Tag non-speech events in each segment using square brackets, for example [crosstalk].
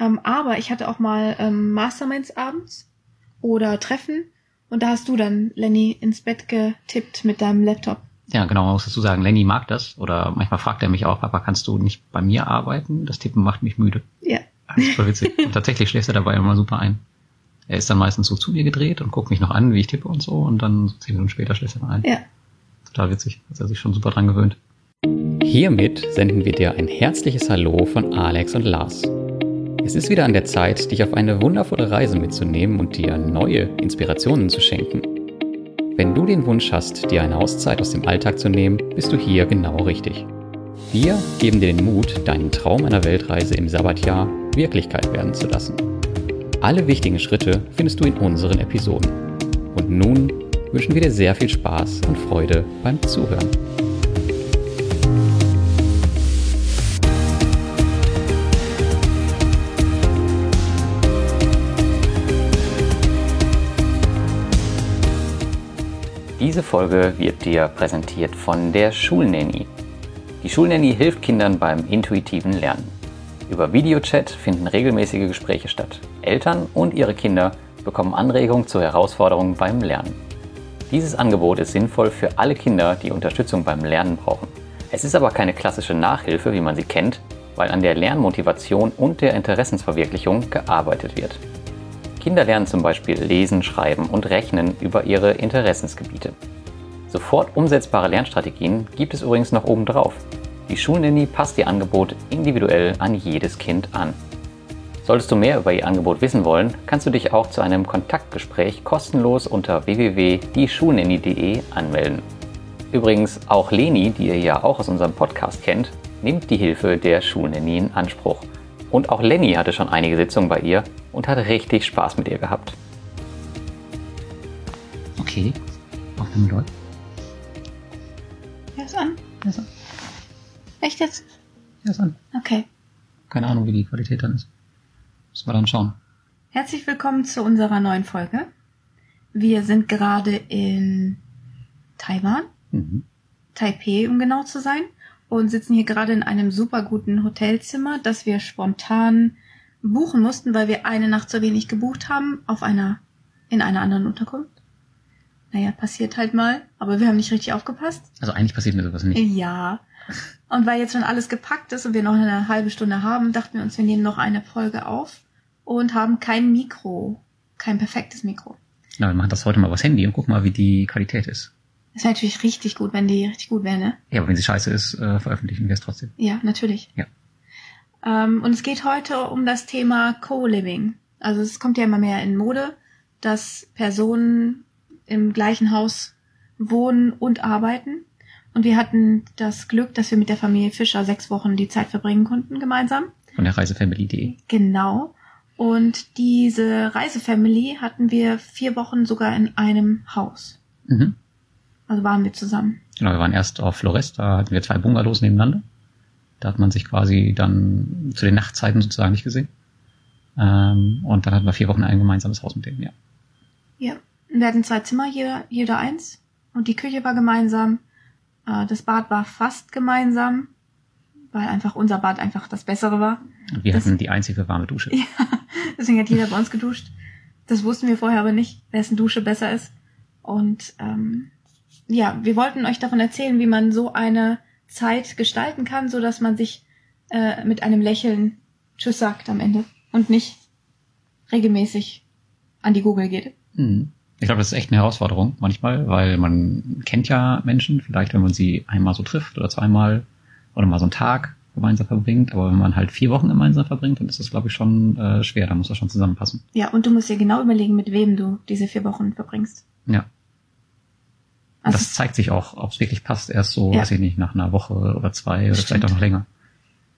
Ähm, aber ich hatte auch mal ähm, Masterminds abends oder Treffen und da hast du dann Lenny ins Bett getippt mit deinem Laptop. Ja, genau, man muss dazu sagen, Lenny mag das. Oder manchmal fragt er mich auch, Papa, kannst du nicht bei mir arbeiten? Das Tippen macht mich müde. Ja. Das ist voll witzig. [laughs] Und tatsächlich schläft er dabei immer super ein. Er ist dann meistens so zu mir gedreht und guckt mich noch an, wie ich tippe und so. Und dann zehn Minuten später schläft er dann ein. Ja. Total witzig. Hat er sich schon super dran gewöhnt. Hiermit senden wir dir ein herzliches Hallo von Alex und Lars. Es ist wieder an der Zeit, dich auf eine wundervolle Reise mitzunehmen und dir neue Inspirationen zu schenken. Wenn du den Wunsch hast, dir eine Auszeit aus dem Alltag zu nehmen, bist du hier genau richtig. Wir geben dir den Mut, deinen Traum einer Weltreise im Sabbatjahr Wirklichkeit werden zu lassen. Alle wichtigen Schritte findest du in unseren Episoden. Und nun wünschen wir dir sehr viel Spaß und Freude beim Zuhören. Diese Folge wird dir präsentiert von der Schulnanny. Die Schulnanny hilft Kindern beim intuitiven Lernen. Über Videochat finden regelmäßige Gespräche statt. Eltern und ihre Kinder bekommen Anregungen zu Herausforderungen beim Lernen. Dieses Angebot ist sinnvoll für alle Kinder, die Unterstützung beim Lernen brauchen. Es ist aber keine klassische Nachhilfe, wie man sie kennt, weil an der Lernmotivation und der Interessensverwirklichung gearbeitet wird. Kinder lernen zum Beispiel lesen, schreiben und rechnen über ihre Interessensgebiete. Sofort umsetzbare Lernstrategien gibt es übrigens noch obendrauf. Die Schulnanny passt ihr Angebot individuell an jedes Kind an. Solltest du mehr über ihr Angebot wissen wollen, kannst du dich auch zu einem Kontaktgespräch kostenlos unter www.dieschulnanny.de anmelden. Übrigens, auch Leni, die ihr ja auch aus unserem Podcast kennt, nimmt die Hilfe der Schulnanny in Anspruch. Und auch Lenny hatte schon einige Sitzungen bei ihr und hat richtig Spaß mit ihr gehabt. Okay, Aufnahme läuft. Ja, ist an. Ja, ist an. Echt jetzt? Ja, ist an. Okay. Keine Ahnung, wie die Qualität dann ist. Müssen wir dann schauen. Herzlich willkommen zu unserer neuen Folge. Wir sind gerade in Taiwan, Mhm. Taipei, um genau zu sein, und sitzen hier gerade in einem super guten Hotelzimmer, das wir spontan buchen mussten, weil wir eine Nacht zu wenig gebucht haben auf einer in einer anderen Unterkunft. Naja, passiert halt mal, aber wir haben nicht richtig aufgepasst. Also eigentlich passiert mir sowas nicht. Ja. Und weil jetzt schon alles gepackt ist und wir noch eine halbe Stunde haben, dachten wir uns, wir nehmen noch eine Folge auf und haben kein Mikro, kein perfektes Mikro. Ja, wir machen das heute mal übers Handy und gucken mal, wie die Qualität ist. Das wäre natürlich richtig gut, wenn die richtig gut wäre, ne? Ja, aber wenn sie scheiße ist, äh, veröffentlichen wir es trotzdem. Ja, natürlich. Ja. Ähm, und es geht heute um das Thema Co-Living. Also es kommt ja immer mehr in Mode, dass Personen im gleichen Haus wohnen und arbeiten. Und wir hatten das Glück, dass wir mit der Familie Fischer sechs Wochen die Zeit verbringen konnten gemeinsam. Von der Reisefamily.de. Genau. Und diese Reisefamily hatten wir vier Wochen sogar in einem Haus. Mhm. Also waren wir zusammen. Genau, wir waren erst auf Flores, da hatten wir zwei Bungalows nebeneinander. Da hat man sich quasi dann zu den Nachtzeiten sozusagen nicht gesehen. Ähm, und dann hatten wir vier Wochen ein gemeinsames Haus mit denen, ja. Ja. Wir hatten zwei Zimmer, jeder, jeder eins. Und die Küche war gemeinsam. Äh, Das Bad war fast gemeinsam, weil einfach unser Bad einfach das Bessere war. Und wir Das- hatten die einzige warme Dusche. [laughs] Ja, deswegen hat jeder bei uns geduscht. Das wussten wir vorher aber nicht, wessen Dusche besser ist. Und ähm, ja, wir wollten euch davon erzählen, wie man so eine Zeit gestalten kann, so dass man sich äh, mit einem Lächeln Tschüss sagt am Ende und nicht regelmäßig an die Google geht. Mhm. Ich glaube, das ist echt eine Herausforderung manchmal, weil man kennt ja Menschen, vielleicht wenn man sie einmal so trifft oder zweimal oder mal so einen Tag gemeinsam verbringt, aber wenn man halt vier Wochen gemeinsam verbringt, dann ist das, glaube ich, schon äh, schwer, da muss das schon zusammenpassen. Ja, und du musst dir genau überlegen, mit wem du diese vier Wochen verbringst. Ja. Also das zeigt sich auch, ob es wirklich passt, erst so, Ja. weiß ich nicht, nach einer Woche oder zwei oder Stimmt. vielleicht auch noch länger.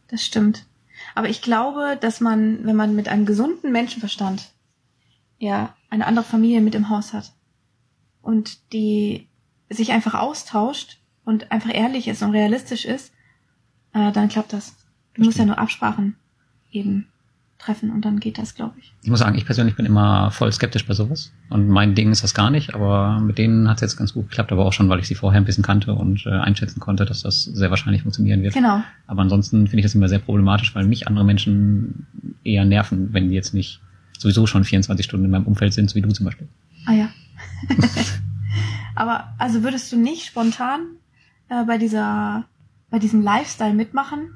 Das stimmt. Aber ich glaube, dass man, wenn man mit einem gesunden Menschenverstand ja eine andere Familie mit im Haus hat und die sich einfach austauscht und einfach ehrlich ist und realistisch ist, äh, dann klappt das. Du musst ja nur Absprachen eben treffen und dann geht das, glaube ich. Ich muss sagen, ich persönlich bin immer voll skeptisch bei sowas. Und mein Ding ist das gar nicht, aber mit denen hat es jetzt ganz gut geklappt, aber auch schon, weil ich sie vorher ein bisschen kannte und äh, einschätzen konnte, dass das sehr wahrscheinlich funktionieren wird. Genau. Aber ansonsten finde ich das immer sehr problematisch, weil mich andere Menschen eher nerven, wenn die jetzt nicht sowieso schon 24 Stunden in meinem Umfeld sind, so wie du zum Beispiel. Ah ja. [laughs] aber also würdest du nicht spontan äh, bei dieser, bei diesem Lifestyle mitmachen,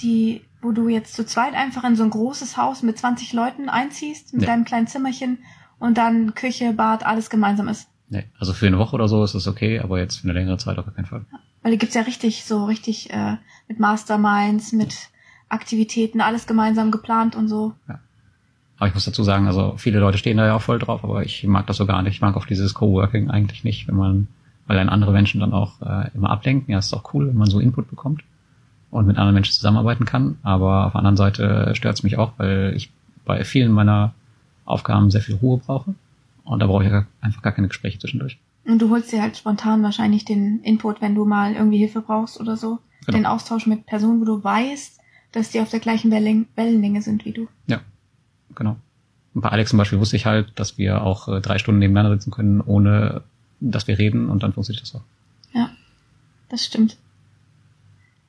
die wo du jetzt zu zweit einfach in so ein großes Haus mit 20 Leuten einziehst, mit Ja. deinem kleinen Zimmerchen und dann Küche, Bad, alles gemeinsam ist. Nee, also für eine Woche oder so ist das okay, aber jetzt für eine längere Zeit auf gar keinen Fall. Weil da gibt's ja richtig, so richtig äh, mit Masterminds, mit Aktivitäten, alles gemeinsam geplant und so. Aber ich muss dazu sagen, also viele Leute stehen da ja auch voll drauf, aber ich mag das so gar nicht. Ich mag auch dieses Coworking eigentlich nicht, wenn man, weil dann andere Menschen dann auch äh, immer ablenken. Ja, ist auch cool, wenn man so Input bekommt und mit anderen Menschen zusammenarbeiten kann. Aber auf der anderen Seite stört es mich auch, weil ich bei vielen meiner Aufgaben sehr viel Ruhe brauche. Und da brauche ich einfach gar keine Gespräche zwischendurch. Und du holst dir halt spontan wahrscheinlich den Input, wenn du mal irgendwie Hilfe brauchst oder so. Genau. Den Austausch mit Personen, wo du weißt, dass die auf der gleichen Wellen Wellenlänge sind wie du. Ja, genau. Und bei Alex zum Beispiel wusste ich halt, dass wir auch äh, drei Stunden nebeneinander sitzen können, ohne dass wir reden und dann funktioniert das auch. Ja, das stimmt.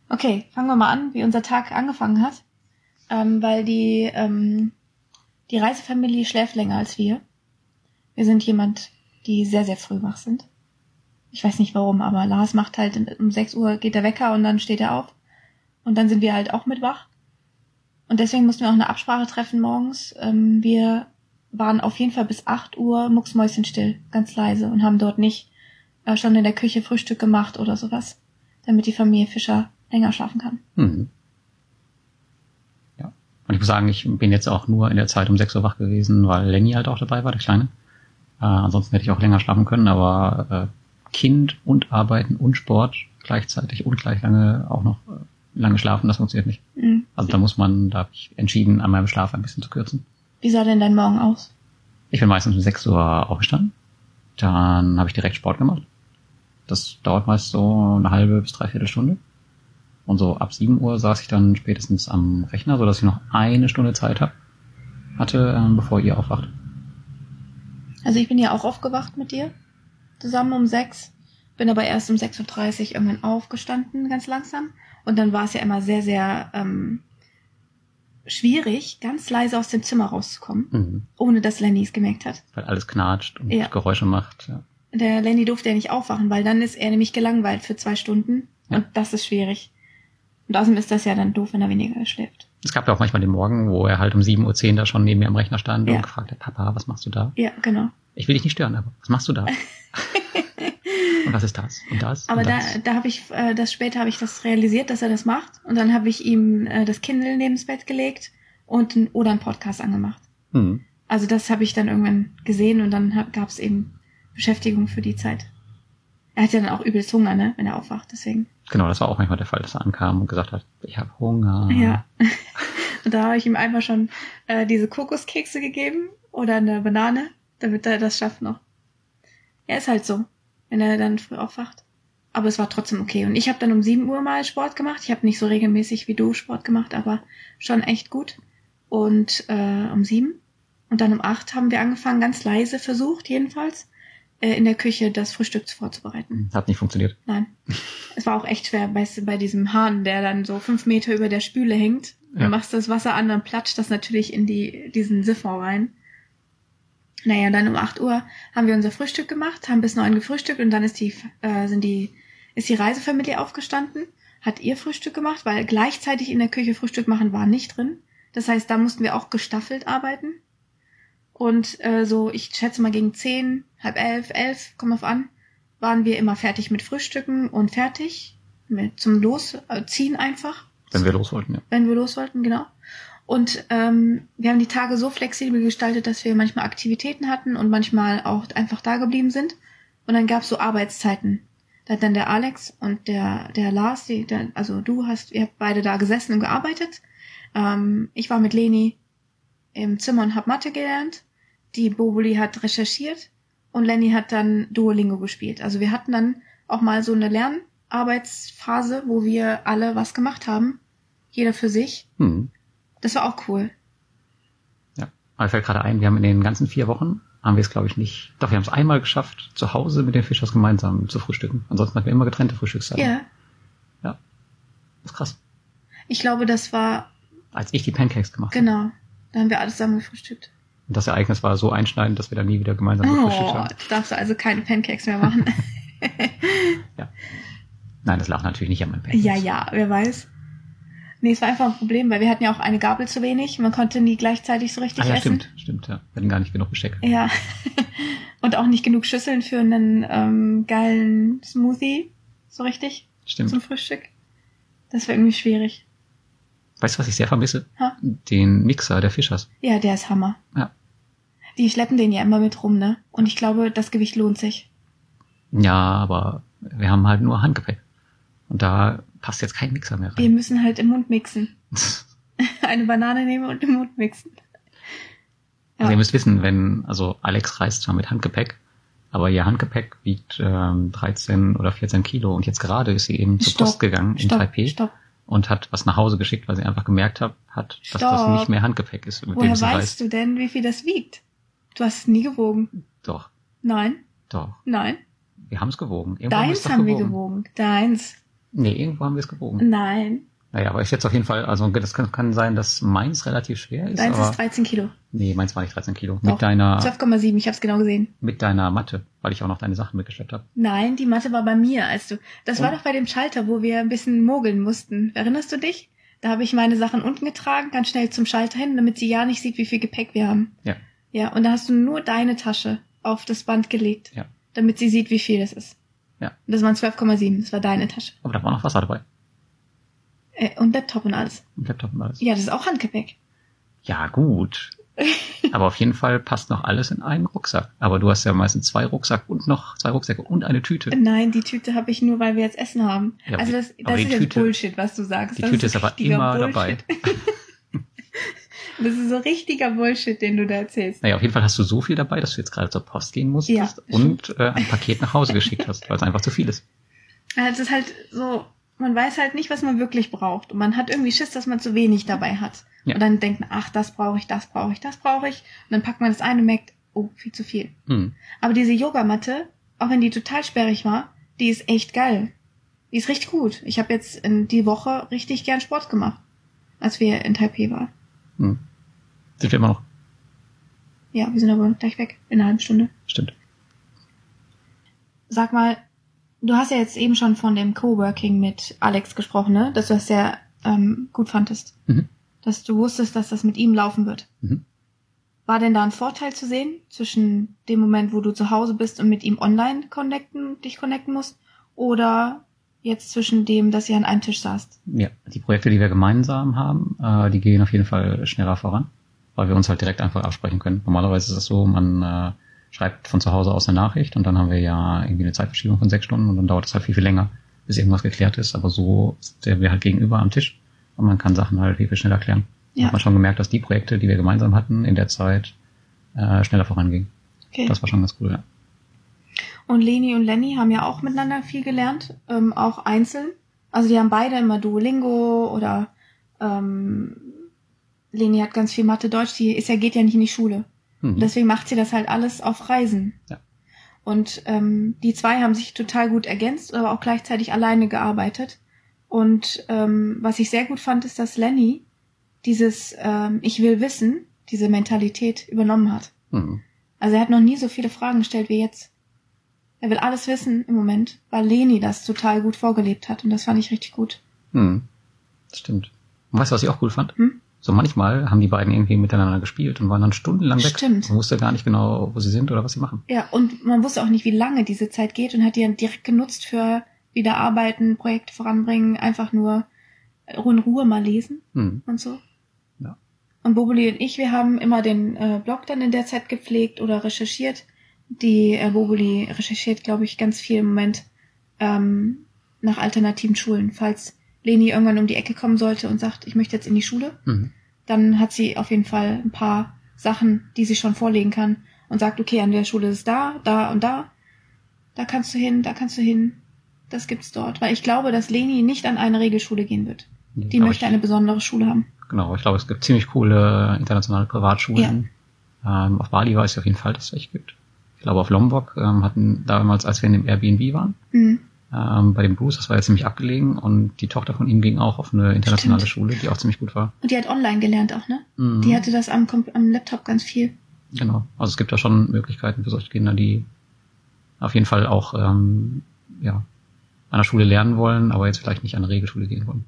Okay, fangen wir mal an, wie unser Tag angefangen hat. Ähm, weil die, ähm, die Reisefamilie schläft länger als wir. Wir sind jemand, die sehr, sehr früh wach sind. Ich weiß nicht warum, aber Lars macht halt um 6 Uhr geht der Wecker und dann steht er auf. Und dann sind wir halt auch mit wach. Und deswegen mussten wir auch eine Absprache treffen morgens. Ähm, wir waren auf jeden Fall bis 8 Uhr mucksmäuschenstill, ganz leise und haben dort nicht äh, schon in der Küche Frühstück gemacht oder sowas, damit die Familie Fischer länger schlafen kann. Mhm. Ja. Und ich muss sagen, ich bin jetzt auch nur in der Zeit um 6 Uhr wach gewesen, weil Lenny halt auch dabei war, der Kleine. Äh, ansonsten hätte ich auch länger schlafen können, aber äh, Kind und Arbeiten und Sport gleichzeitig und gleich lange auch noch äh, lange schlafen, das funktioniert nicht. Mhm. Also da muss man, da habe ich entschieden, an meinem Schlaf ein bisschen zu kürzen. Wie sah denn dein Morgen aus? Ich bin meistens um 6 Uhr aufgestanden. Dann habe ich direkt Sport gemacht. Das dauert meist so eine halbe bis dreiviertel Stunde. Und so ab 7 Uhr saß ich dann spätestens am Rechner, sodass ich noch eine Stunde Zeit hab, hatte, ähm, bevor ihr aufwacht. Also ich bin ja auch aufgewacht mit dir, zusammen um sechs, bin aber erst um 6.30 Uhr irgendwann aufgestanden, ganz langsam. Und dann war es ja immer sehr, sehr ähm, schwierig, ganz leise aus dem Zimmer rauszukommen, Mhm. ohne dass Lenny es gemerkt hat. Weil alles knatscht und Ja. Geräusche macht. Ja. Der Lenny durfte ja nicht aufwachen, weil dann ist er nämlich gelangweilt für zwei Stunden. Ja. Und das ist schwierig. Und außerdem ist das ja dann doof, wenn er weniger schläft. Es gab ja auch manchmal den Morgen, wo er halt um 7.10 Uhr da schon neben mir am Rechner stand Ja. und gefragt hat, Papa, was machst du da? Ja, genau. Ich will dich nicht stören, aber was machst du da? [laughs] und was ist das? Und das? Aber und da, das? da habe ich, äh, das später habe ich das realisiert, dass er das macht. Und dann habe ich ihm äh, das Kindle neben das Bett gelegt und ein, oder einen Podcast angemacht. Hm. Also das habe ich dann irgendwann gesehen und dann gab es eben Beschäftigung für die Zeit. Er hat ja dann auch übelst Hunger, ne, wenn er aufwacht, deswegen. Genau, das war auch manchmal der Fall, dass er ankam und gesagt hat, ich habe Hunger. Ja. [laughs] und da habe ich ihm einfach schon äh, diese Kokoskekse gegeben oder eine Banane, damit er das schafft noch. Er ist halt so, wenn er dann früh aufwacht. Aber es war trotzdem okay. Und ich habe dann um 7 Uhr mal Sport gemacht. Ich habe nicht so regelmäßig wie du Sport gemacht, aber schon echt gut. Und äh, um sieben und dann um acht haben wir angefangen, ganz leise versucht, jedenfalls, äh, in der Küche das Frühstück vorzubereiten. Hat nicht funktioniert. Nein. es war auch echt schwer, weißt du, bei diesem Hahn, der dann so fünf Meter über der Spüle hängt. Ja. Du machst das Wasser an, dann platscht das natürlich in die, diesen Siphon rein. Naja, dann um 8 Uhr haben wir unser Frühstück gemacht, haben bis neun gefrühstückt und dann ist die, äh, sind die, ist die Reisefamilie aufgestanden, hat ihr Frühstück gemacht, weil gleichzeitig in der Küche Frühstück machen war nicht drin. Das heißt, da mussten wir auch gestaffelt arbeiten. Und äh, so, ich schätze mal gegen zehn, halb elf, elf, kommt auf an, waren wir immer fertig mit Frühstücken und fertig mit zum Losziehen einfach, Wenn wir los wollten, ja. wenn wir los wollten, genau. Und ähm, wir haben die Tage so flexibel gestaltet, dass wir manchmal Aktivitäten hatten und manchmal auch einfach da geblieben sind. Und dann gab es so Arbeitszeiten. Da hat dann der Alex und der, der Lars, die, der, also du hast, ihr habt beide da gesessen und gearbeitet. Ähm, ich war mit Leni im Zimmer und hab Mathe gelernt. Die Boboli hat recherchiert und Lenny hat dann Duolingo gespielt. Also wir hatten dann auch mal so eine Lernarbeitsphase, wo wir alle was gemacht haben. Jeder für sich. Hm. Das war auch cool. Aber fällt gerade ein, wir haben in den ganzen vier Wochen, haben wir es glaube ich nicht, doch wir haben es einmal geschafft, zu Hause mit den Fischers gemeinsam zu frühstücken. Ansonsten hatten wir immer getrennte Frühstückszeiten. Ja. Ja. Das ist krass. Ich glaube, das war, Als ich die Pancakes gemacht habe. genau. Da haben wir alles zusammen gefrühstückt. Und das Ereignis war so einschneidend, dass wir dann nie wieder gemeinsam gefrühstückt Oh, haben. jetzt darfst du also keine Pancakes mehr machen. [laughs] Nein, das lag natürlich nicht an meinen Pancakes. ja, ja, wer weiß. Nee, es war einfach ein Problem, weil wir hatten ja auch eine Gabel zu wenig. Man konnte nie gleichzeitig so richtig Ah, ja, essen. stimmt, stimmt, ja. Wir hatten gar nicht genug Besteck. Ja. [laughs] Und auch nicht genug Schüsseln für einen ähm, geilen Smoothie. So richtig Stimmt. zum Frühstück. Das wäre irgendwie schwierig. Weißt du, was ich sehr vermisse? Ha? Den Mixer der Fischers. Ja, der ist Hammer. Ja. Die schleppen den ja immer mit rum, ne? Und ich glaube, das Gewicht lohnt sich. Ja, aber wir haben halt nur Handgepäck. Und da passt jetzt kein Mixer mehr Wir rein. müssen halt im Mund mixen. [laughs] Eine Banane nehmen und im Mund mixen. Also ihr müsst wissen, wenn, also Alex reist zwar mit Handgepäck, aber ihr Handgepäck wiegt ähm, 13 oder 14 Kilo und jetzt gerade ist sie eben zur Post gegangen in Stopp, Taipei stopp. Und hat was nach Hause geschickt, weil sie einfach gemerkt hat, hat dass das nicht mehr Handgepäck ist, mit dem Woher weißt reist. du denn, wie viel das wiegt? Du hast es nie gewogen. Doch, Nein, doch. nein. Wir haben es gewogen. Irgendwo Deins doch haben wir gewogen. Deins. Nee, irgendwo haben wir es gewogen. Nein. Naja, aber ist jetzt auf jeden Fall, also das kann, kann sein, dass meins relativ schwer ist, Deins aber ist 13 Kilo. nee, meins war nicht 13 Kilo. Doch. Mit deiner, 12,7, ich hab's genau gesehen. mit deiner Matte, weil ich auch noch deine Sachen mitgeschleppt habe. Nein, die Matte war bei mir, als du. Das war Und? doch bei dem Schalter, wo wir ein bisschen mogeln mussten. Erinnerst du dich? Da habe ich meine Sachen unten getragen, ganz schnell zum Schalter hin, damit sie ja nicht sieht, wie viel Gepäck wir haben. Ja. Ja, und da hast du nur deine Tasche auf das Band gelegt, Ja. damit sie sieht, wie viel das ist. Ja. Und das waren 12,7, das war deine Tasche. Aber da war noch Wasser dabei. Äh, und Laptop und alles. Und Laptop und alles. Ja, das ist auch Handgepäck. Ja, gut. [laughs] Aber auf jeden Fall passt noch alles in einen Rucksack. Aber du hast ja meistens zwei Rucksack und noch zwei Rucksäcke und eine Tüte. Nein, die Tüte habe ich nur, weil wir jetzt Essen haben. Ja, also aber das, aber das ist Tüte- Bullshit, was du sagst. Die das Tüte ist aber richtiger immer Bullshit. dabei. [laughs] Das ist so richtiger Bullshit, den du da erzählst. Naja, auf jeden Fall hast du so viel dabei, dass du jetzt gerade zur Post gehen musstest Ja, und äh, ein Paket nach Hause geschickt hast, weil es einfach zu viel ist. Ja, [laughs] Es ist halt so, man weiß halt nicht, was man wirklich braucht. Und man hat irgendwie Schiss, dass man zu wenig dabei hat. Ja. Und dann denkt man, ach, das brauche ich, das brauche ich, das brauche ich. Und dann packt man das ein und merkt, oh, viel zu viel. Hm. Aber diese Yogamatte, auch wenn die total sperrig war, die ist echt geil. Die ist richtig gut. Ich habe jetzt in die Woche richtig gern Sport gemacht, als wir in Taipei waren. Hm. Sind wir immer noch. Ja, wir sind aber gleich weg, in einer halben Stunde. Stimmt. Sag mal, du hast ja jetzt eben schon von dem Coworking mit Alex gesprochen, ne? Dass du das sehr ähm, gut fandest. Mhm. Dass du wusstest, dass das mit ihm laufen wird. Mhm. War denn da ein Vorteil zu sehen zwischen dem Moment, wo du zu Hause bist und mit ihm online connecten, dich connecten musst? Oder jetzt zwischen dem, dass ihr an einem Tisch saßt? Ja, die Projekte, die wir gemeinsam haben, äh, die gehen auf jeden Fall schneller voran, weil wir uns halt direkt einfach absprechen können. Normalerweise ist es so, man äh, schreibt von zu Hause aus eine Nachricht und dann haben wir ja irgendwie eine Zeitverschiebung von sechs Stunden und dann dauert es halt viel, viel länger, bis irgendwas geklärt ist. Aber so der wir halt gegenüber am Tisch und man kann Sachen halt viel, viel schneller klären. Ja. Hat man schon gemerkt, dass die Projekte, die wir gemeinsam hatten, in der Zeit äh, schneller vorangingen. Okay. Das war schon ganz cool, ja. Und Leni und Lenny haben ja auch miteinander viel gelernt, ähm, auch einzeln. Also die haben beide immer Duolingo oder ähm, Leni hat ganz viel Mathe, Deutsch, die ist ja, geht ja nicht in die Schule. Mhm. Deswegen macht sie das halt alles auf Reisen. Ja. Und ähm, die zwei haben sich total gut ergänzt, aber auch gleichzeitig alleine gearbeitet. Und ähm, was ich sehr gut fand, ist, dass Lenny dieses ähm, Ich will wissen, diese Mentalität übernommen hat. Mhm. Also er hat noch nie so viele Fragen gestellt wie jetzt. Er will alles wissen im Moment, weil Leni das total gut vorgelebt hat und das fand ich richtig gut. Hm. Stimmt. Und weißt du, was ich auch cool fand? Hm? So manchmal haben die beiden irgendwie miteinander gespielt und waren dann stundenlang weg. Stimmt. Man wusste gar nicht genau, wo sie sind oder was sie machen. Ja, und man wusste auch nicht, wie lange diese Zeit geht und hat die dann direkt genutzt für wieder arbeiten, Projekte voranbringen, einfach nur in Ruhe mal lesen Hm. und so. Ja. Und Boboli und ich, wir haben immer den äh, Blog dann in der Zeit gepflegt oder recherchiert. Die äh, Boboli recherchiert, glaube ich, ganz viel im Moment ähm, nach alternativen Schulen. Falls Leni irgendwann um die Ecke kommen sollte und sagt, ich möchte jetzt in die Schule, Mhm. dann hat sie auf jeden Fall ein paar Sachen, die sie schon vorlegen kann und sagt, okay, an der Schule ist es da, da und da. Da kannst du hin, da kannst du hin. Das gibt's dort. Weil ich glaube, dass Leni nicht an eine Regelschule gehen wird. Die möchte ich, eine besondere Schule haben. Genau, ich glaube, es gibt ziemlich coole internationale Privatschulen, Ähm, auf Bali weiß ich auf jeden Fall, dass es welche gibt. Ich glaube, auf Lombok ähm, hatten damals, als wir in dem Airbnb waren, Mhm. Ähm, bei dem Bruce, das war ja ziemlich abgelegen und die Tochter von ihm ging auch auf eine internationale Stimmt. Schule, die auch ziemlich gut war. Und die hat online gelernt auch, ne? Mhm. Die hatte das am, am Laptop ganz viel. Genau. Also es gibt da schon Möglichkeiten für solche Kinder, die auf jeden Fall auch ähm, ja, an der Schule lernen wollen, aber jetzt vielleicht nicht an eine Regelschule gehen wollen.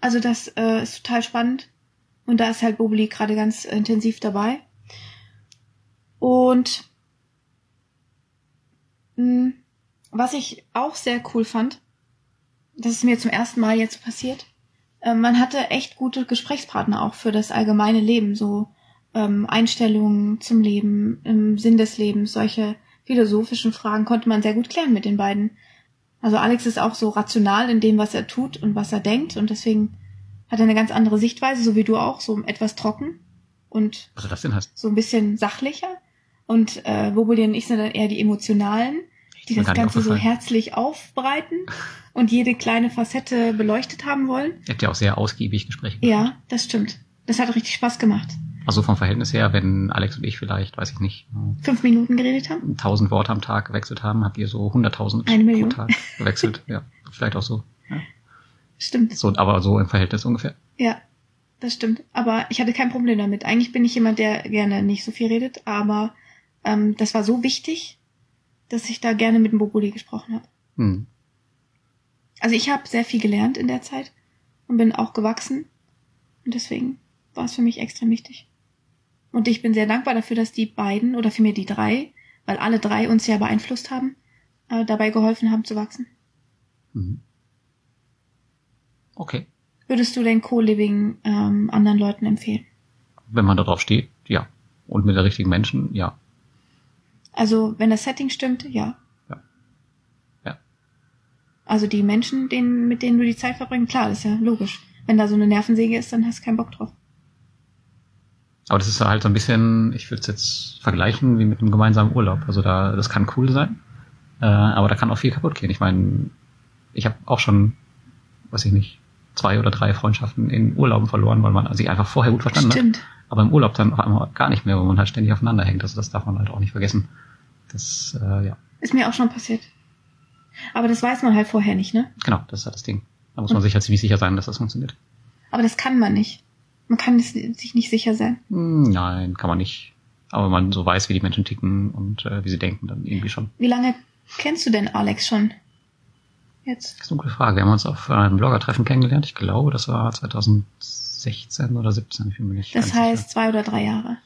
Also das äh, ist total spannend. Und da ist halt Boboli gerade ganz intensiv dabei. Und mh, was ich auch sehr cool fand, das ist mir zum ersten Mal jetzt passiert, äh, man hatte echt gute Gesprächspartner auch für das allgemeine Leben, so ähm, Einstellungen zum Leben, im Sinn des Lebens, solche philosophischen Fragen konnte man sehr gut klären mit den beiden. Also Alex ist auch so rational in dem, was er tut und was er denkt und deswegen hat er eine ganz andere Sichtweise, so wie du auch, so etwas trocken und so ein bisschen sachlicher. Und äh, Boboli und ich sind dann eher die Emotionalen, die das Ganze so herzlich aufbreiten und jede kleine Facette beleuchtet haben wollen. Ihr habt ja auch sehr ausgiebig Gespräche. geführt. Ja, das stimmt. Das hat richtig Spaß gemacht. Also vom Verhältnis her, wenn Alex und ich vielleicht, weiß ich nicht, Fünf Minuten geredet haben. 1000 Worte am Tag gewechselt haben, habt ihr so 100.000 Eine Million. pro Tag gewechselt. [laughs] ja, vielleicht auch so. Ja. Stimmt. so. Aber so im Verhältnis ungefähr. Ja, das stimmt. Aber ich hatte kein Problem damit. Eigentlich bin ich jemand, der gerne nicht so viel redet, aber ähm, das war so wichtig, dass ich da gerne mit dem Boboli gesprochen habe. Hm. Also ich habe sehr viel gelernt in der Zeit und bin auch gewachsen. Und deswegen war es für mich extrem wichtig. Und ich bin sehr dankbar dafür, dass die beiden oder vielmehr die drei, weil alle drei uns ja beeinflusst haben, äh, dabei geholfen haben zu wachsen. Mhm. Okay. Würdest du dein Co-Living ähm, anderen Leuten empfehlen? Wenn man darauf steht, ja. Und mit der richtigen Menschen, ja. Also wenn das Setting stimmt, ja. Ja. Ja. Also die Menschen, denen, mit denen du die Zeit verbringst, klar, das ist ja logisch. Wenn da so eine Nervensäge ist, dann hast du keinen Bock drauf. Aber das ist halt so ein bisschen, ich würde es jetzt vergleichen wie mit einem gemeinsamen Urlaub. Also da, das kann cool sein, äh, aber da kann auch viel kaputt gehen. Ich meine, ich habe auch schon, weiß ich nicht, zwei oder drei Freundschaften in Urlauben verloren, weil man sich einfach vorher gut verstanden hat. Stimmt. Aber im Urlaub dann auf einmal gar nicht mehr, weil man halt ständig aufeinander hängt. Also das darf man halt auch nicht vergessen. Das, äh, ja, Ist mir auch schon passiert. Aber das weiß man halt vorher nicht, ne? genau, das ist halt das Ding. Da muss man sich halt ziemlich sicher sein, dass das funktioniert. Aber das kann man nicht. Man kann sich nicht sicher sein. Hm, Nein, kann man nicht. Aber wenn man so weiß, wie die Menschen ticken und äh, wie sie denken, dann irgendwie schon. Wie lange kennst du denn Alex schon? Jetzt. Das ist eine gute Frage. Wir haben uns auf einem Blogger-Treffen kennengelernt. Ich glaube, das war 2016 oder 17. Ich bin mir nicht Das heißt zwei oder drei Jahre.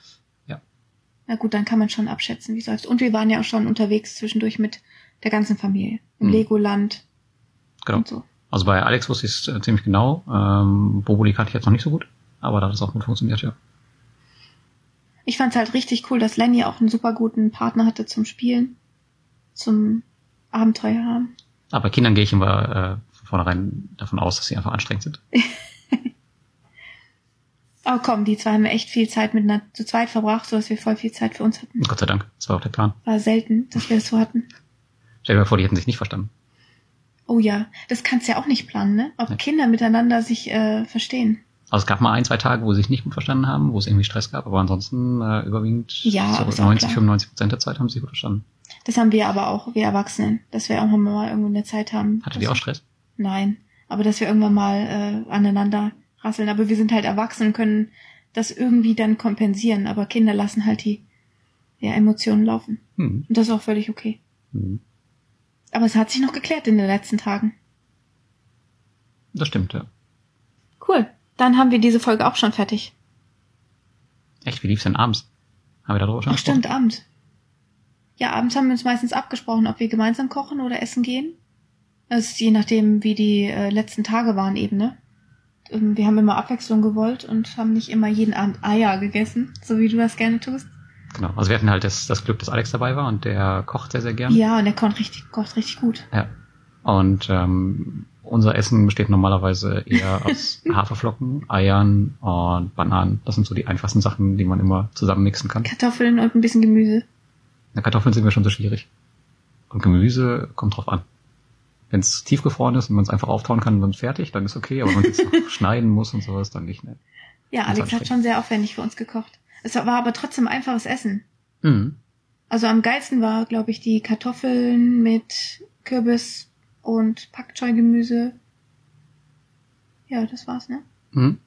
Ja. Na gut, dann kann man schon abschätzen, wie es läuft. Und wir waren ja auch schon unterwegs zwischendurch mit der ganzen Familie. Im Hm. Legoland sicher. Genau. und so. Also bei Alex wusste ich es äh, ziemlich genau. Ähm, Boboli kannte ich jetzt noch nicht so gut, aber da hat es auch gut funktioniert, ja. Ich fand's halt richtig cool, dass Lenny auch einen super guten Partner hatte zum Spielen, zum Abenteuer haben. Aber Kindern gehe ich immer äh, von vornherein davon aus, dass sie einfach anstrengend sind. Aber [laughs] komm, die zwei haben echt viel Zeit miteinander zu zweit verbracht, so dass wir voll viel Zeit für uns hatten. Gott sei Dank, das war auch der Plan. War selten, dass wir das so hatten. Stell dir mal vor, die hätten sich nicht verstanden. Oh ja, das kannst du ja auch nicht planen, ne? Ob Ja. Kinder miteinander sich äh, verstehen. Also es gab mal ein, zwei Tage, wo sie sich nicht gut verstanden haben, wo es irgendwie Stress gab, aber ansonsten äh, überwiegend Ja, so ist auch 90, klar. 95 Prozent der Zeit haben sie sich gut verstanden. Das haben wir aber auch, wir Erwachsenen, dass wir irgendwann mal irgendwo eine Zeit haben. Hatte dass- die auch Stress? Nein, aber dass wir irgendwann mal äh, aneinander rasseln. Aber wir sind halt erwachsen und können das irgendwie dann kompensieren. Aber Kinder lassen halt die ja, Emotionen laufen. Hm. Und das ist auch völlig okay. Hm. Aber es hat sich noch geklärt in den letzten Tagen. Das stimmt, ja. Cool. Dann haben wir diese Folge auch schon fertig. Echt, wie lief's denn abends? Haben wir darüber schon Ach stimmt, abends. Ja, abends haben wir uns meistens abgesprochen, ob wir gemeinsam kochen oder essen gehen. Das ist je nachdem, wie die äh, letzten Tage waren eben, ne? Ähm, Wir haben immer Abwechslung gewollt und haben nicht immer jeden Abend Eier gegessen, so wie du das gerne tust. Genau. Also wir hatten halt das, das Glück, dass Alex dabei war und der kocht sehr, sehr gern. Ja, und der kocht richtig, kocht richtig gut. Ja. Und ähm, unser Essen besteht normalerweise eher [laughs] aus Haferflocken, Eiern und Bananen. Das sind so die einfachsten Sachen, die man immer zusammen mixen kann. Kartoffeln und ein bisschen Gemüse. Na, Kartoffeln sind mir schon so schwierig. Und Gemüse kommt drauf an. Wenn es tiefgefroren ist und man es einfach auftauen kann und dann fertig, dann ist okay. Aber wenn man es noch [laughs] schneiden muss und sowas, dann nicht. Ne? Ja, Alex hat schon sehr aufwendig für uns gekocht. Es war aber trotzdem einfaches Essen. Mhm. Also am geilsten war, glaube ich, die Kartoffeln mit Kürbis und Pak Choi Gemüse. Ja, das war's, ne? Mhm.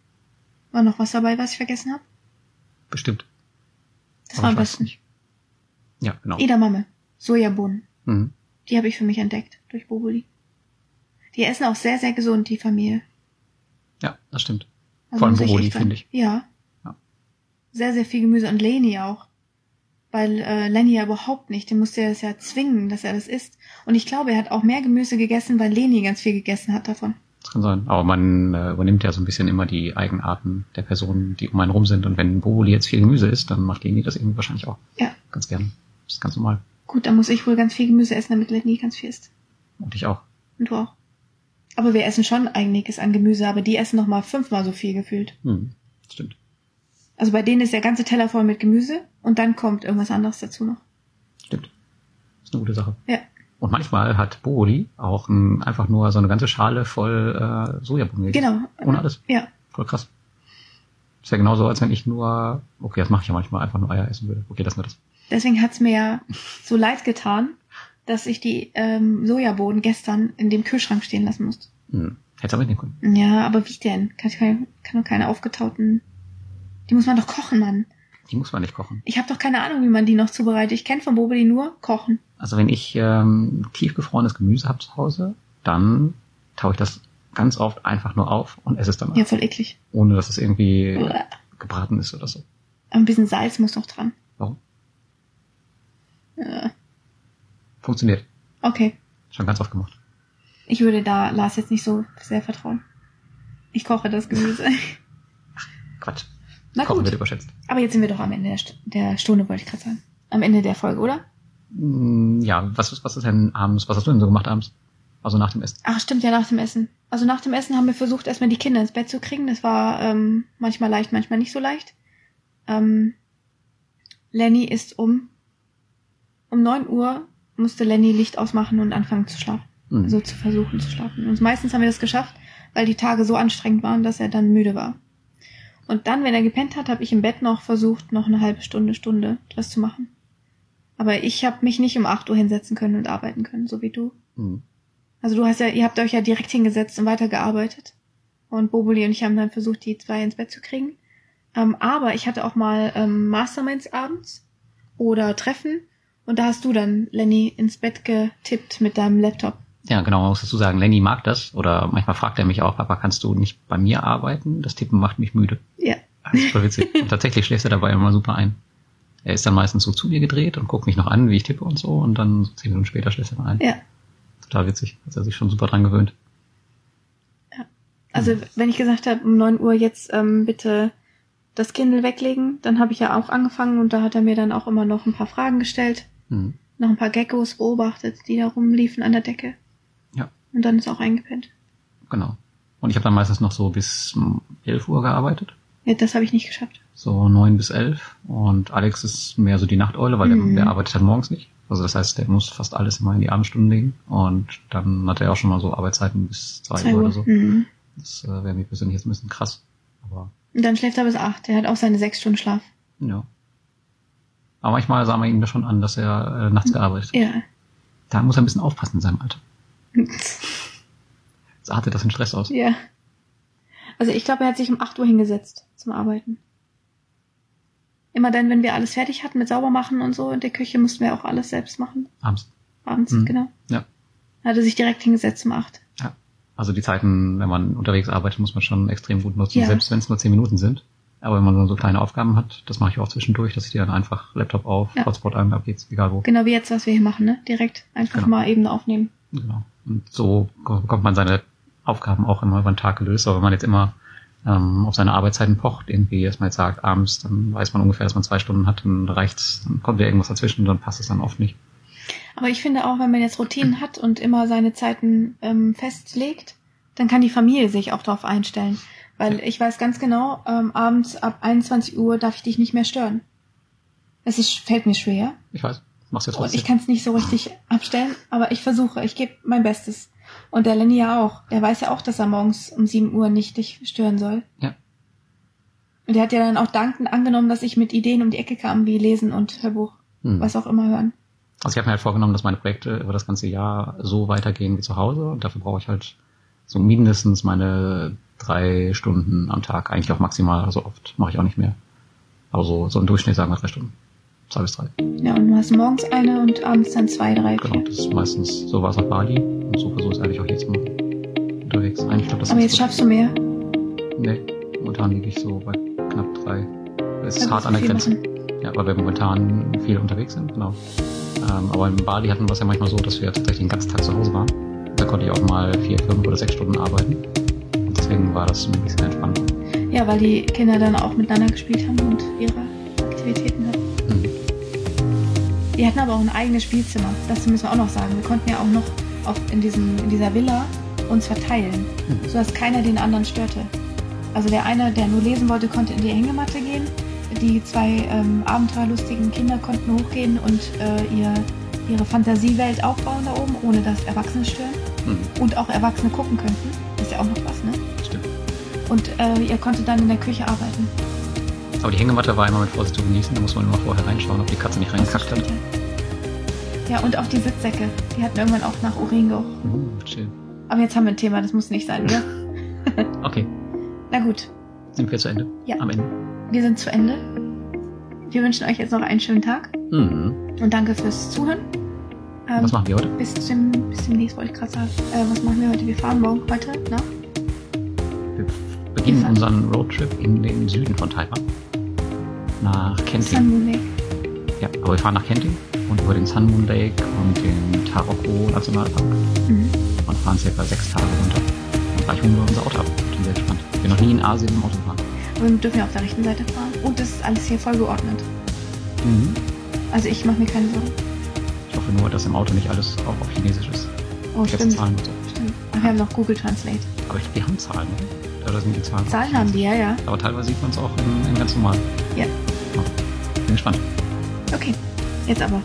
War noch was dabei, was ich vergessen habe? Bestimmt. Das Aber war am besten. nicht. Ja, genau. Edamame, Sojabohnen. Mhm. Die habe ich für mich entdeckt durch Boboli. Die essen auch sehr, sehr gesund, die Familie. Ja, das stimmt. Also Vor allem Boboli, finde ich. Ja. Ja. Sehr, sehr viel Gemüse und Leni auch. Weil äh, Lenny ja überhaupt nicht. Den musste er das ja zwingen, dass er das isst. Und ich glaube, er hat auch mehr Gemüse gegessen, weil Leni ganz viel gegessen hat davon. Das kann sein. Aber man äh, übernimmt ja so ein bisschen immer die Eigenarten der Personen, die um einen rum sind. Und wenn Boboli jetzt viel Gemüse isst, dann macht Leni das irgendwie wahrscheinlich auch. Ja. Ganz gern. Das ist ganz normal. Gut, dann muss ich wohl ganz viel Gemüse essen, damit Lenny ganz viel isst. Und ich auch. Und du auch. Aber wir essen schon einiges an Gemüse, aber die essen noch mal fünfmal so viel gefühlt. Hm. Stimmt. Also bei denen ist der ganze Teller voll mit Gemüse und dann kommt irgendwas anderes dazu noch. Stimmt. ist eine gute Sache. Ja. Und manchmal hat Boboli auch ein, einfach nur so eine ganze Schale voll äh, Sojabohnen. Genau. Ohne alles. Ja. Voll krass. Ist ja genauso, als wenn ich nur, okay, das mache ich ja manchmal, einfach nur Eier essen würde. Okay, lassen wir das. Deswegen hat's mir ja so leid getan, dass ich die ähm, Sojabohnen gestern in dem Kühlschrank stehen lassen musste. Hm. Hättest aber mitnehmen können. Ja, aber wie denn? Kann, ich keine, kann doch keine aufgetauten. Die muss man doch kochen, Mann. Die muss man nicht kochen. Ich habe doch keine Ahnung, wie man die noch zubereitet. Ich kenne von Bobeli nur kochen. Also wenn ich ähm, tiefgefrorenes Gemüse habe zu Hause, dann taue ich das ganz oft einfach nur auf und esse es dann, Ja, voll eklig. ohne dass es irgendwie Uah. gebraten ist oder so. Aber ein bisschen Salz muss noch dran. Warum? Äh, Funktioniert. okay. Schon ganz oft gemacht. Ich würde da Lars jetzt nicht so sehr vertrauen. Ich koche das Gemüse. [laughs] Quatsch. Na Kochen gut. wird überschätzt. Aber jetzt sind wir doch am Ende der, St der Stunde, wollte ich gerade sagen. Am Ende der Folge, oder? Hm, Ja, was ist, was ist denn abends, was hast du denn so gemacht abends? Also nach dem Essen. Ach, stimmt ja, nach dem Essen. Also nach dem Essen haben wir versucht, erstmal die Kinder ins Bett zu kriegen. Das war ähm, manchmal leicht, manchmal nicht so leicht. Ähm, Lenny ist um um neun Uhr musste Lenny Licht ausmachen und anfangen zu schlafen. Hm. Also zu versuchen zu schlafen. Und meistens haben wir das geschafft, weil die Tage so anstrengend waren, dass er dann müde war. Und dann, wenn er gepennt hat, habe ich im Bett noch versucht, noch eine halbe Stunde, Stunde was zu machen. Aber ich habe mich nicht um acht Uhr hinsetzen können und arbeiten können, so wie du. Hm. Also du hast ja, ihr habt euch ja direkt hingesetzt und weitergearbeitet. Und Boboli und ich haben dann versucht, die zwei ins Bett zu kriegen. Ähm, aber ich hatte auch mal ähm, Masterminds abends oder Treffen. Und da hast du dann Lenny ins Bett getippt mit deinem Laptop. Ja, genau, man muss dazu sagen, Lenny mag das. Oder manchmal fragt er mich auch, Papa, kannst du nicht bei mir arbeiten? Das Tippen macht mich müde. Ja. Das ist voll witzig. Und tatsächlich schläft er dabei immer super ein. Er ist dann meistens so zu mir gedreht und guckt mich noch an, wie ich tippe und so. Und dann zehn Minuten später schläft er dann ein. Ja. Total witzig. Hat er sich schon super dran gewöhnt. Also wenn ich gesagt habe, um neun Uhr jetzt ähm, bitte das Kindle weglegen, dann habe ich ja auch angefangen und da hat er mir dann auch immer noch ein paar Fragen gestellt. Hm. Noch ein paar Geckos beobachtet, die da rumliefen an der Decke. Ja. Und dann ist auch eingepennt. Genau. Und ich habe dann meistens noch so bis hm, 11 Uhr gearbeitet. Ja, das habe ich nicht geschafft. So neun bis elf. Und Alex ist mehr so die Nachteule, weil Mhm. der, der arbeitet halt morgens nicht. Also das heißt, der muss fast alles immer in die Abendstunden legen. Und dann hat er auch schon mal so Arbeitszeiten bis zwei, Zwei Uhr oder Uhr. so. Mhm. Das äh, wäre mir persönlich jetzt ein bisschen krass. Aber Und dann schläft er bis acht. Er hat auch seine sechs Stunden Schlaf. ja. Aber manchmal sah man ihm das schon an, dass er äh, nachts gearbeitet hat. Ja. Da muss er ein bisschen aufpassen in seinem Alter. [laughs] So artet das in Stress aus. ja. Also ich glaube, er hat sich um acht Uhr hingesetzt zum Arbeiten. Immer dann, wenn wir alles fertig hatten mit Saubermachen und so in der Küche, mussten wir auch alles selbst machen. Abends. Abends, Mhm. genau. Ja. Er sich direkt hingesetzt um acht. Ja. Also die Zeiten, wenn man unterwegs arbeitet, muss man schon extrem gut nutzen, Ja. selbst wenn es nur zehn Minuten sind. Aber wenn man dann so kleine Aufgaben hat, das mache ich auch zwischendurch, dass ich die dann einfach Laptop auf, Ja. Hotspot an, ab geht's, egal wo. Genau wie jetzt, was wir hier machen, ne? Direkt einfach Genau. mal eben aufnehmen. Genau. Und so bekommt man seine Aufgaben auch immer über den Tag gelöst. Aber wenn man jetzt immer ähm, auf seine Arbeitszeiten pocht, irgendwie erstmal jetzt sagt, abends, dann weiß man ungefähr, dass man zwei Stunden hat, dann reicht's, dann kommt ja irgendwas dazwischen und dann passt es dann oft nicht. Aber ich finde auch, wenn man jetzt Routinen hat und immer seine Zeiten ähm, festlegt, dann kann die Familie sich auch darauf einstellen. Weil ich weiß ganz genau, ähm, abends ab 21 Uhr darf ich dich nicht mehr stören. Es ist, fällt mir schwer Ich weiß, machst du jetzt und trotzdem. ich kann es nicht so richtig abstellen, aber ich versuche, ich gebe mein Bestes. Und der Lenny ja auch. Der weiß ja auch, dass er morgens um 7 Uhr nicht dich stören soll. Ja. Und der hat ja dann auch dankend angenommen, dass ich mit Ideen um die Ecke kam, wie Lesen und Hörbuch, Hm. was auch immer hören. Also ich habe mir halt vorgenommen, dass meine Projekte über das ganze Jahr so weitergehen wie zu Hause. Und dafür brauche ich halt so mindestens meine drei Stunden am Tag. Eigentlich auch maximal, also oft mache ich auch nicht mehr. Aber so, so im Durchschnitt sagen wir drei Stunden. Zwei bis drei. Ja, und du hast morgens eine und abends dann zwei, drei, Genau, vier. das ist meistens, so war es auf Bali. Und so versuche ich es eigentlich auch zu machen. Unterwegs. Eigentlich glaube das Aber jetzt schaffst du mehr. Nee, momentan liege ich so bei knapp drei. Es ist hart an der Grenze. machen. Ja, weil wir momentan viel unterwegs sind, genau. Ähm, aber in Bali hatten wir es ja manchmal so, dass wir tatsächlich den ganzen Tag zu Hause waren. Da konnte ich auch mal vier, fünf oder sechs Stunden arbeiten. Deswegen war das ein bisschen entspannt. Ja, weil die Kinder dann auch miteinander gespielt haben und ihre Aktivitäten hatten. Mhm. Wir hatten aber auch ein eigenes Spielzimmer. Das müssen wir auch noch sagen. Wir konnten ja auch noch auf, in, diesem, in dieser Villa uns verteilen, Mhm. sodass keiner den anderen störte. Also der eine, der nur lesen wollte, konnte in die Hängematte gehen. Die zwei ähm, abenteuerlustigen Kinder konnten hochgehen und äh, ihr, ihre Fantasiewelt aufbauen da oben, ohne dass Erwachsene stören. Mhm. Und auch Erwachsene gucken könnten. Das ist ja auch noch was, ne? Und äh, ihr konntet dann in der Küche arbeiten. Aber die Hängematte war immer mit Vorsicht zu genießen. Da muss man immer vorher reinschauen, ob die Katze nicht reingekackt hat. ja. und auch die Sitzsäcke. Die hatten irgendwann auch nach Urin gerochen. Uh, chill. Aber jetzt haben wir ein Thema, das muss nicht sein, oder? [laughs] [laughs] Okay, Na gut, sind wir zu Ende? Ja. Am Ende. wir sind zu Ende. Wir wünschen euch jetzt noch einen schönen Tag Mhm. und danke fürs Zuhören. Ähm, Was machen wir heute? bis, zum, bis demnächst wollte ich gerade sagen. Äh, was machen wir heute? Wir fahren morgen heute nach Wir beginnen Wir fahren- unseren Roadtrip in den Süden von Taiwan. Nach Kenting. Sun Moon Lake. Ja, aber wir fahren nach Kenting und über den Sun Moon Lake und den Taroko Nationalpark Mhm. und fahren circa sechs Tage runter. Und gleich holen wir unser Auto ab. Ich bin sehr gespannt. Ich bin noch nie in Asien im Auto gefahren. Aber wir dürfen ja auf der rechten Seite fahren. Und das ist alles hier voll geordnet. Mhm. Also ich mache mir keine Sorgen. Ich hoffe nur, dass im Auto nicht alles auch auf Chinesisch ist. Oh, ganzen stimmt. Zahlen und so. stimmt. Ach, wir haben noch Google Translate. Aber ich, die haben Zahlen, oder? Oder sind die Zahlen? Zahlen haben die, ja, ja. Aber teilweise sieht man es auch in, in ganz normal. Ja. Bin gespannt. Okay, jetzt aber.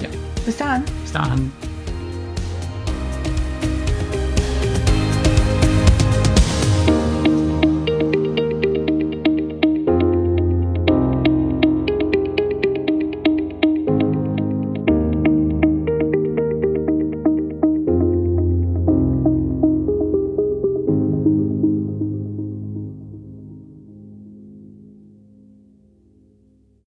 Ja. Bis dann. Bis dann.